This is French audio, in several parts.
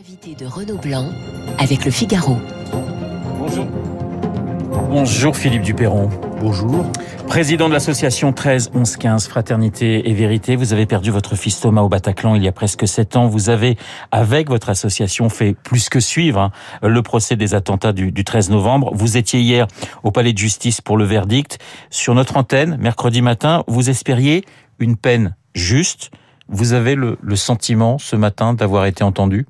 L'invité de Renaud Blanc avec le Figaro. Bonjour. Bonjour Philippe Duperron. Bonjour. Président de l'association 13 11 15 Fraternité et Vérité, vous avez perdu votre fils Thomas au Bataclan il y a presque sept ans. Vous avez, avec votre association, fait plus que suivre hein, le procès des attentats du, du 13 novembre. Vous étiez hier au palais de justice pour le verdict. Sur notre antenne, mercredi matin, vous espériez une peine juste. Vous avez le, le sentiment ce matin d'avoir été entendu?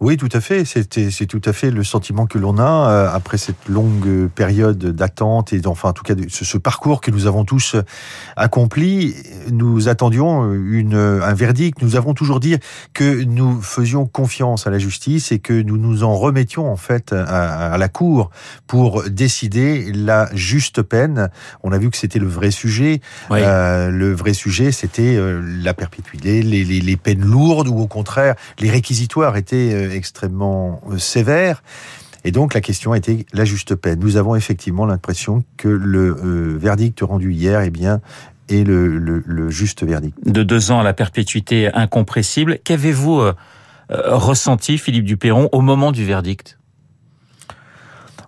Oui, tout à fait. C'est tout à fait le sentiment que l'on a euh, après cette longue période d'attente et enfin en tout cas ce, ce, parcours que nous avons tous accompli. Nous attendions une un verdict. Nous avons toujours dit que nous faisions confiance à la justice et que nous nous en remettions en fait à, à la cour pour décider la juste peine. On a vu que c'était le vrai sujet. Oui. Euh, le vrai sujet, c'était euh, la perpétuité, les, les, les peines lourdes ou au contraire les réquisitoires étaient euh, extrêmement euh, sévère. Et donc la question était la juste peine. Nous avons effectivement l'impression que le euh, verdict rendu hier, eh bien, est le, juste verdict. De deux ans à la perpétuité incompressible, qu'avez-vous euh, ressenti, Philippe Duperron, au moment du verdict?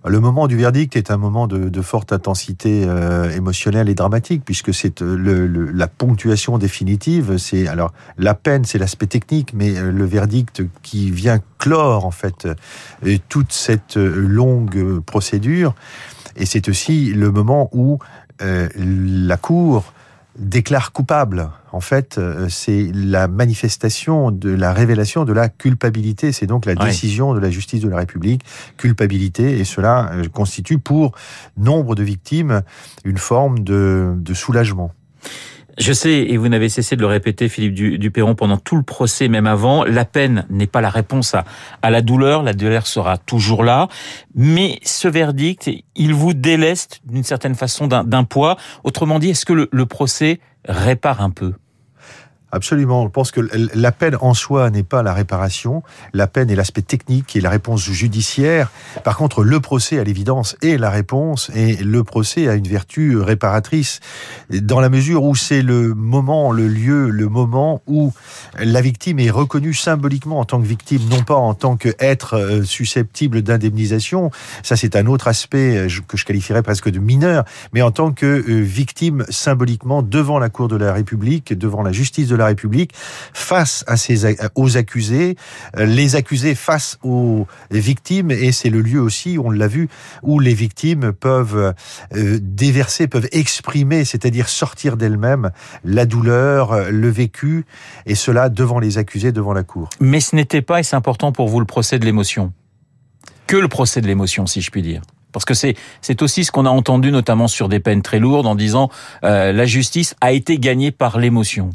Le moment du verdict est un moment de, forte intensité euh, émotionnelle et dramatique, puisque c'est euh, la ponctuation définitive. C'est alors la peine, c'est l'aspect technique, mais euh, le verdict qui vient clore en fait toute cette longue procédure. Et c'est aussi le moment où la cour déclare coupable. En fait, euh, c'est la manifestation de la révélation de la culpabilité. C'est donc la décision de la justice de la République, culpabilité, et cela euh, constitue pour nombre de victimes une forme de, de soulagement. Je sais, et vous n'avez cessé de le répéter, Philippe Duperron, pendant tout le procès, même avant, la peine n'est pas la réponse à, à la douleur, la douleur sera toujours là, mais ce verdict, il vous déleste d'une certaine façon d'un poids. Autrement dit, est-ce que le, le procès répare un peu? Absolument. Je pense que la peine en soi n'est pas la réparation. La peine est l'aspect technique et la réponse judiciaire. Par contre, le procès, à l'évidence, est la réponse et le procès a une vertu réparatrice dans la mesure où c'est le moment, le lieu, le moment où la victime est reconnue symboliquement en tant que victime, non pas en tant qu'être euh, susceptible d'indemnisation. Ça, c'est un autre aspect euh, que je qualifierais presque de mineur, mais en tant que euh, victime symboliquement devant la Cour de la République, devant la justice de la la République face aux accusés, euh, les accusés face aux victimes, et c'est le lieu aussi, on l'a vu, où les victimes peuvent euh, déverser, peuvent exprimer, c'est-à-dire sortir d'elles-mêmes la douleur, le vécu, et cela devant les accusés, devant la cour. Mais ce n'était pas, et c'est important pour vous, le procès de l'émotion. Que le procès de l'émotion, si je puis dire. Parce que c'est c'est aussi ce qu'on a entendu notamment sur des peines très lourdes en disant euh, la justice a été gagnée par l'émotion.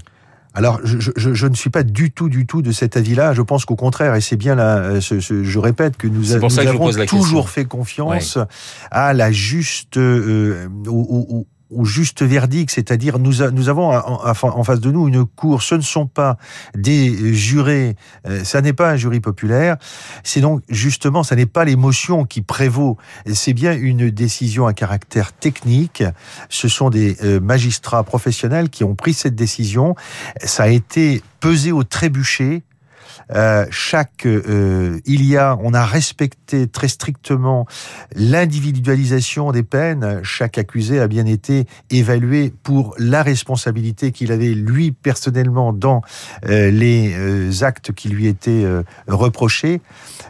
Alors, je, je, je, ne suis pas du tout, du tout de cet avis-là. Je pense qu'au contraire, et c'est bien là, ce, ce, je répète que nous, a, nous que avons toujours fait confiance ouais. à la juste, euh, au, au, au juste verdict, c'est-à-dire nous, nous avons en, en, face de nous une cour. Ce ne sont pas des jurés, euh, ça n'est pas un jury populaire. C'est donc justement, ça n'est pas l'émotion qui prévaut. C'est bien une décision à caractère technique. Ce sont des euh, magistrats professionnels qui ont pris cette décision. Ça a été pesé au trébuchet euh, chaque, euh, il y a, on a respecté très strictement l'individualisation des peines. Chaque accusé a bien été évalué pour la responsabilité qu'il avait lui personnellement dans euh, les actes qui lui étaient reprochés.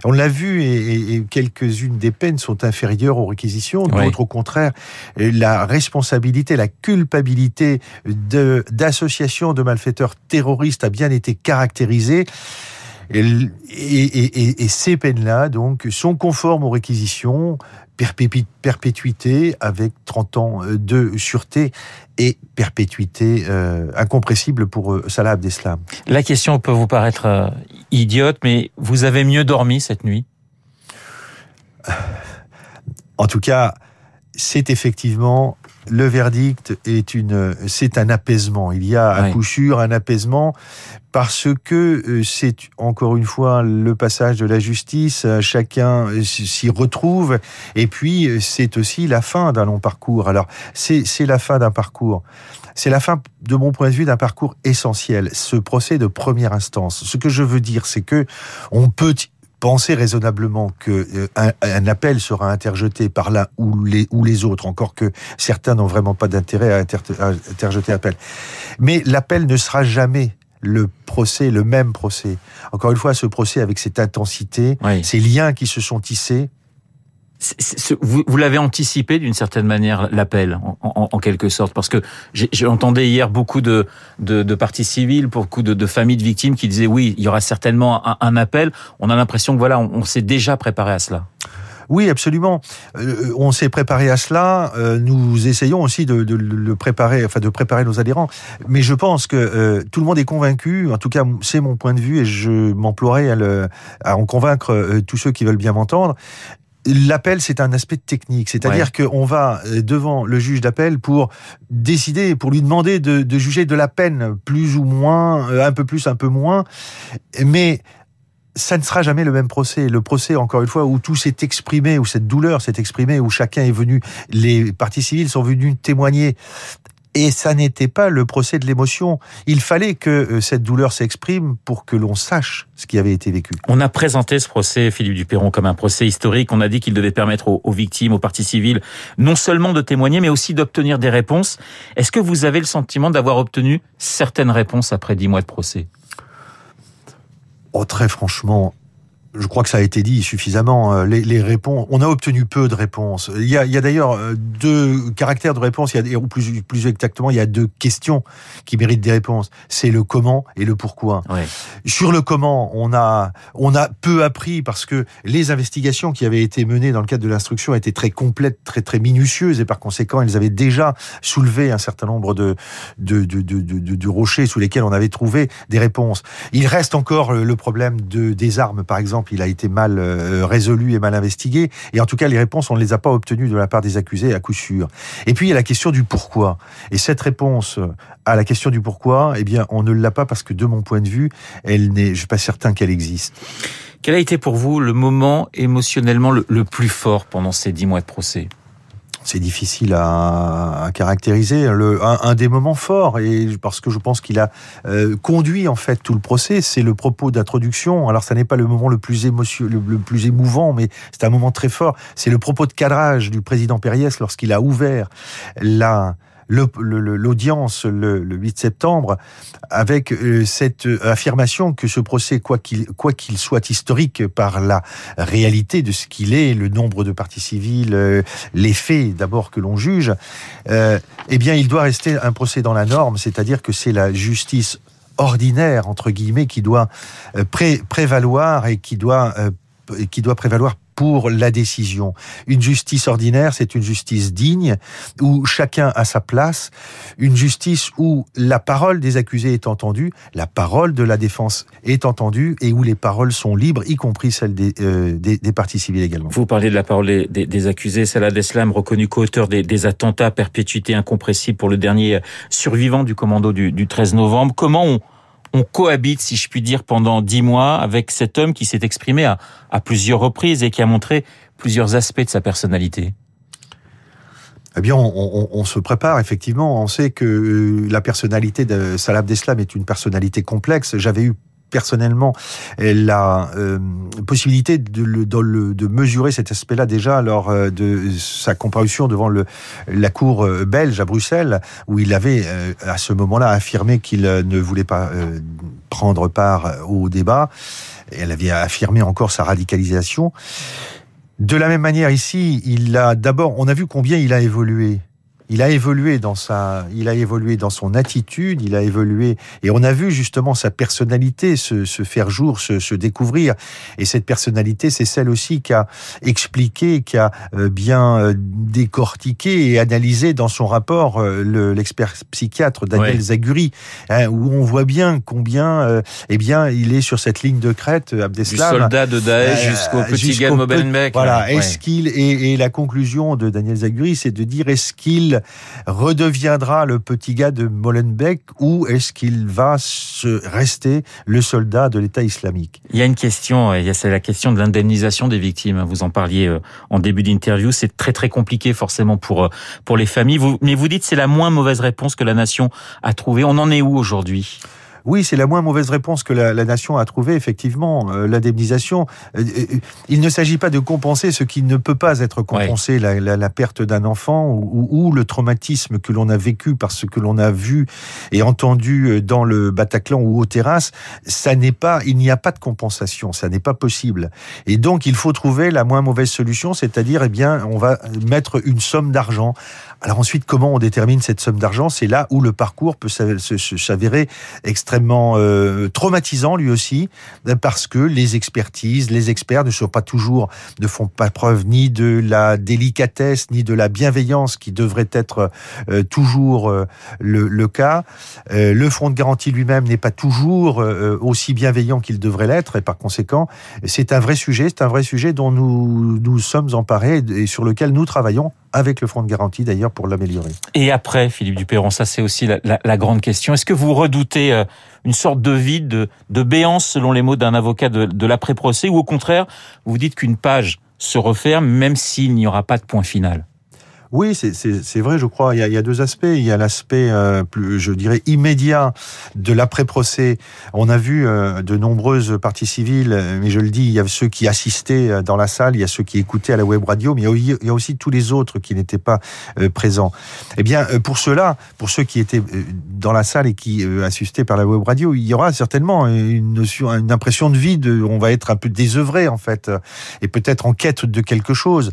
On l'a vu et, et quelques-unes des peines sont inférieures aux réquisitions, d'autres au contraire, la responsabilité, la culpabilité d'association de, de malfaiteurs terroristes a bien été caractérisée. Et, et, et, et ces peines-là, donc, sont conformes aux réquisitions, perpétuité avec 30 ans de sûreté et perpétuité euh, incompressible pour euh, Salah Abdeslam. La question peut vous paraître euh, idiote, mais vous avez mieux dormi cette nuit En tout cas, c'est effectivement le verdict est une, c'est un apaisement. Il y a à oui. coup sûr un apaisement parce que euh, c'est encore une fois le passage de la justice. Chacun euh, s'y retrouve et puis euh, c'est aussi la fin d'un long parcours. Alors c'est c'est la fin d'un parcours. C'est la fin, de mon point de vue, d'un parcours essentiel. Ce procès de première instance. Ce que je veux dire, c'est que on peut penser raisonnablement que euh, un, appel sera interjeté par l'un ou les, ou les autres, encore que certains n'ont vraiment pas d'intérêt à, interjeter appel. Mais l'appel ne sera jamais le procès, le même procès. Encore une fois, ce procès avec cette intensité, ces liens qui se sont tissés, vous, vous l'avez anticipé d'une certaine manière l'appel, en, en, quelque sorte, parce que j'entendais hier beaucoup de, de, de parties civiles, beaucoup de, de, familles de victimes qui disaient oui, il y aura certainement un, appel. On a l'impression que voilà, on, s'est déjà préparé à cela. Oui, absolument. Euh, on s'est préparé à cela. Euh, nous essayons aussi de, de, le préparer, enfin de préparer nos adhérents. Mais je pense que euh, tout le monde est convaincu. En tout cas, c'est mon point de vue et je m'emploierai à, à en convaincre tous ceux qui veulent bien m'entendre. L'appel, c'est un aspect technique, c'est-à-dire qu'on va euh, devant le juge d'appel pour décider, pour lui demander de, de, juger de la peine, plus ou moins, euh, un peu plus, un peu moins, mais ça ne sera jamais le même procès. Le procès, encore une fois, où tout s'est exprimé, où cette douleur s'est exprimée, où chacun est venu, les parties civiles sont venus témoigner et ça n'était pas le procès de l'émotion. Il fallait que euh, cette douleur s'exprime pour que l'on sache ce qui avait été vécu. On a présenté ce procès, Philippe Duperron, comme un procès historique. On a dit qu'il devait permettre aux, victimes, aux parties civiles, non seulement de témoigner, mais aussi d'obtenir des réponses. Est-ce que vous avez le sentiment d'avoir obtenu certaines réponses après dix mois de procès? Oh, très franchement, je crois que ça a été dit suffisamment. Euh, les, les, réponses, on a obtenu peu de réponses. Il y a, d'ailleurs euh, deux caractères de réponse, il y a, ou plus, plus exactement, il y a deux questions qui méritent des réponses. C'est le comment et le pourquoi. Sur le comment, on a, on a peu appris parce que les investigations qui avaient été menées dans le cadre de l'instruction étaient très complètes, très très minutieuses et par conséquent, elles avaient déjà soulevé un certain nombre de, de, de, de, de, de rochers sous lesquels on avait trouvé des réponses. Il reste encore le problème de, des armes, par exemple il a été mal euh, résolu et mal investigué. Et en tout cas, les réponses, on ne les a pas obtenues de la part des accusés à coup sûr. Et puis, il y a la question du pourquoi. Et cette réponse à la question du pourquoi, eh bien, on ne l'a pas parce que, de mon point de vue, elle n'est, suis pas certain qu'elle existe. Quel a été pour vous le moment émotionnellement le plus fort pendant ces dix mois de procès? C'est difficile à, caractériser. Un, des moments forts, parce que je pense qu'il a euh, conduit en fait tout le procès, c'est le propos d'introduction. Alors, ça n'est pas le moment le plus plus émouvant, mais c'est un moment très fort. C'est le propos de cadrage du président Périès lorsqu'il a ouvert la l'audience le, le, 8 septembre avec euh, cette euh, affirmation que ce procès, quoi qu'il soit historique par la réalité de ce qu'il est, le nombre de parties civiles, euh, les faits d'abord que l'on juge, eh bien, il doit rester un procès dans la norme, c'est-à-dire que c'est la justice ordinaire entre guillemets qui doit pré prévaloir et qui doit prévaloir pour la décision. Une justice ordinaire, c'est une justice digne, où chacun a sa place, une justice où la parole des accusés est entendue, la parole de la défense est entendue, et où les paroles sont libres, y compris celles des, euh, des, des parties civiles également. Vous parlez de la parole des, des accusés, Salah Deslam, reconnu co-auteur des, des, attentats, perpétuité incompressible pour le dernier survivant du commando du, du 13 novembre. Comment on on cohabite, si je puis dire, pendant dix mois avec cet homme qui s'est exprimé à, plusieurs reprises et qui a montré plusieurs aspects de sa personnalité eh bien, on, se prépare effectivement. On sait que euh, la personnalité de Salah Abdeslam est une personnalité complexe. J'avais eu personnellement la euh, possibilité de, de, mesurer cet aspect-là déjà lors euh, de sa comparution devant la cour euh, belge à Bruxelles, où il avait à ce moment-là affirmé qu'il ne voulait pas prendre part au débat. Elle avait affirmé encore sa radicalisation. De la même manière ici, il a d'abord, on a vu combien il a évolué il a évolué dans sa, il a évolué dans son attitude, il a évolué, et on a vu justement sa personnalité se, se faire jour, se, se, découvrir. Et cette personnalité, c'est celle aussi qui a expliqué, qui a euh, bien euh, décortiqué et analysé dans son rapport euh, l'expert psychiatre Daniel ouais. Zaguri, hein, où on voit bien combien, euh, eh bien, il est sur cette ligne de crête, Abdeslam. Du soldat de Daesh euh, jusqu'au petit jusqu Mobenbeek. Voilà. Ouais. Est-ce qu'il et, et la conclusion de Daniel Zaguri, c'est de dire est-ce qu'il redeviendra le petit gars de Molenbeek ou est-ce qu'il va rester le soldat de l'État islamique? Il y a une question, c'est la question de l'indemnisation des victimes. Vous en parliez euh, en début d'interview. C'est très très compliqué forcément pour euh, pour les familles. Mais vous dites c'est la moins mauvaise réponse que la nation a trouvée. On en est où aujourd'hui? Oui, c'est la moins mauvaise réponse que la, la nation a trouvée, effectivement, euh, l'indemnisation. Euh, euh, il ne s'agit pas de compenser ce qui ne peut pas être compensé, la, la, la, perte d'un enfant ou, ou, le traumatisme que l'on a vécu par ce que l'on a vu et entendu dans le Bataclan ou aux terrasses. Ça n'est pas, il n'y a pas de compensation, ça n'est pas possible. Et donc, il faut trouver la moins mauvaise solution, c'est-à-dire, eh bien, on va mettre une somme d'argent. Alors ensuite, comment on détermine cette somme d'argent? C'est là où le parcours peut s'avérer extrêmement euh, traumatisant lui aussi, parce que les expertises, les experts ne sont pas toujours, ne font pas preuve ni de la délicatesse ni de la bienveillance qui devrait être euh, toujours euh, le, le, cas. Le fonds de garantie lui-même n'est pas toujours aussi bienveillant qu'il devrait l'être, et par conséquent, c'est un vrai sujet, c'est un vrai sujet dont nous nous sommes emparés et sur lequel nous travaillons avec le fonds de garantie d'ailleurs pour l'améliorer. Et après, Philippe Dupéron, ça c'est aussi la, la, la, grande question. Est-ce que vous redoutez euh, une sorte de vide, de, de béance, selon les mots d'un avocat de, de l'après-procès, ou au contraire, vous dites qu'une page se referme même s'il n'y aura pas de point final? Oui, c'est vrai, je crois. Il y a, deux aspects. Il y a l'aspect, euh, plus, je dirais, immédiat de l'après-procès. On a vu euh, de nombreuses parties civiles, mais je le dis, il y a ceux qui assistaient euh, dans la salle, il y a ceux qui écoutaient à la web radio, mais il y a aussi tous les autres qui n'étaient pas euh, présents. Eh bien, euh, pour ceux-là, pour ceux qui étaient euh, dans la salle et qui assistaient par la web radio, il y aura certainement une une impression de vide. On va être un peu désœuvré en fait, et peut-être en quête de quelque chose.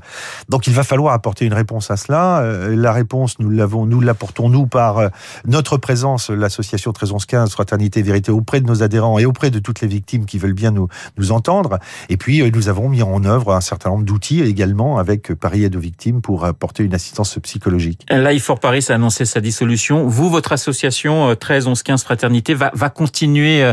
Donc, il va falloir apporter une réponse à cela. Euh, la réponse, nous l'avons, nous l'apportons nous par euh, notre présence, l'association 131115 Fraternité Vérité auprès de nos adhérents et auprès de toutes les victimes qui veulent bien nous, nous entendre. Et puis, euh, nous avons mis en œuvre un certain nombre d'outils également avec Paris Aide aux victimes pour apporter une assistance psychologique. Life for Paris a annoncé sa dissolution. Vous, votre association 131115 Fraternité va, va continuer,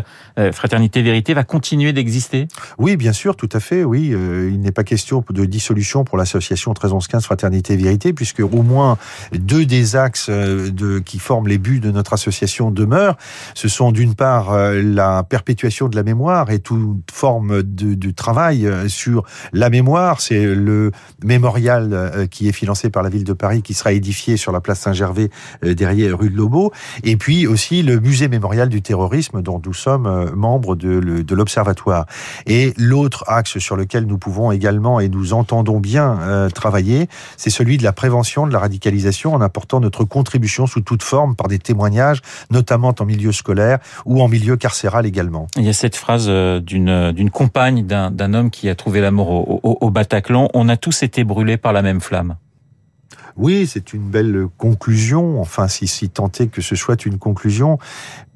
Fraternité Vérité va continuer d'exister? Oui, bien sûr, tout à fait. Oui, il n'est pas question de dissolution pour l'association 131115 Fraternité Vérité puisque au moins deux des axes euh, qui forment les buts de notre association demeurent. Ce sont d'une part euh, la perpétuation de la mémoire et toute forme de, travail euh, sur la mémoire. C'est le mémorial qui est financé par la ville de Paris qui sera édifié sur la place Saint-Gervais derrière rue de Lobo. Et puis aussi le musée mémorial du terrorisme dont nous sommes membres de, de l'Observatoire. Et l'autre axe sur lequel nous pouvons également et nous entendons bien travailler, c'est celui de la prévention de la radicalisation en apportant notre contribution sous toute forme par des témoignages, notamment en milieu scolaire ou en milieu carcéral également. Il y a cette phrase d'une d'une compagne d'un homme qui a trouvé la mort au, au, au Bataclan. On a tous été brûlés par la même flamme. Oui, c'est une belle conclusion, enfin si, si tant est que ce soit une conclusion,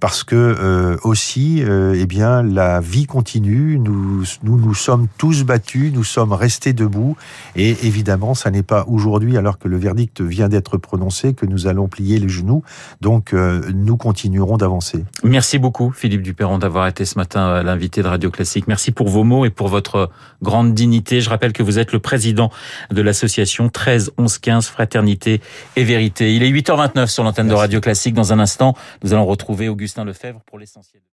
parce que euh, aussi, euh, eh bien, la vie continue. Nous, nous nous sommes tous battus, nous sommes restés debout, et évidemment, ça n'est pas aujourd'hui, alors que le verdict vient d'être prononcé, que nous allons plier les genoux. Donc, euh, nous continuerons d'avancer. Merci beaucoup, Philippe Duperron, d'avoir été ce matin l'invité de Radio Classique. Merci pour vos mots et pour votre grande dignité. Je rappelle que vous êtes le président de l'association 13 11 15 Fraternité et Vérité. Il est 8h29 sur l'antenne de Radio Classique. Dans un instant, nous allons retrouver Augustin Lefebvre pour l'essentiel.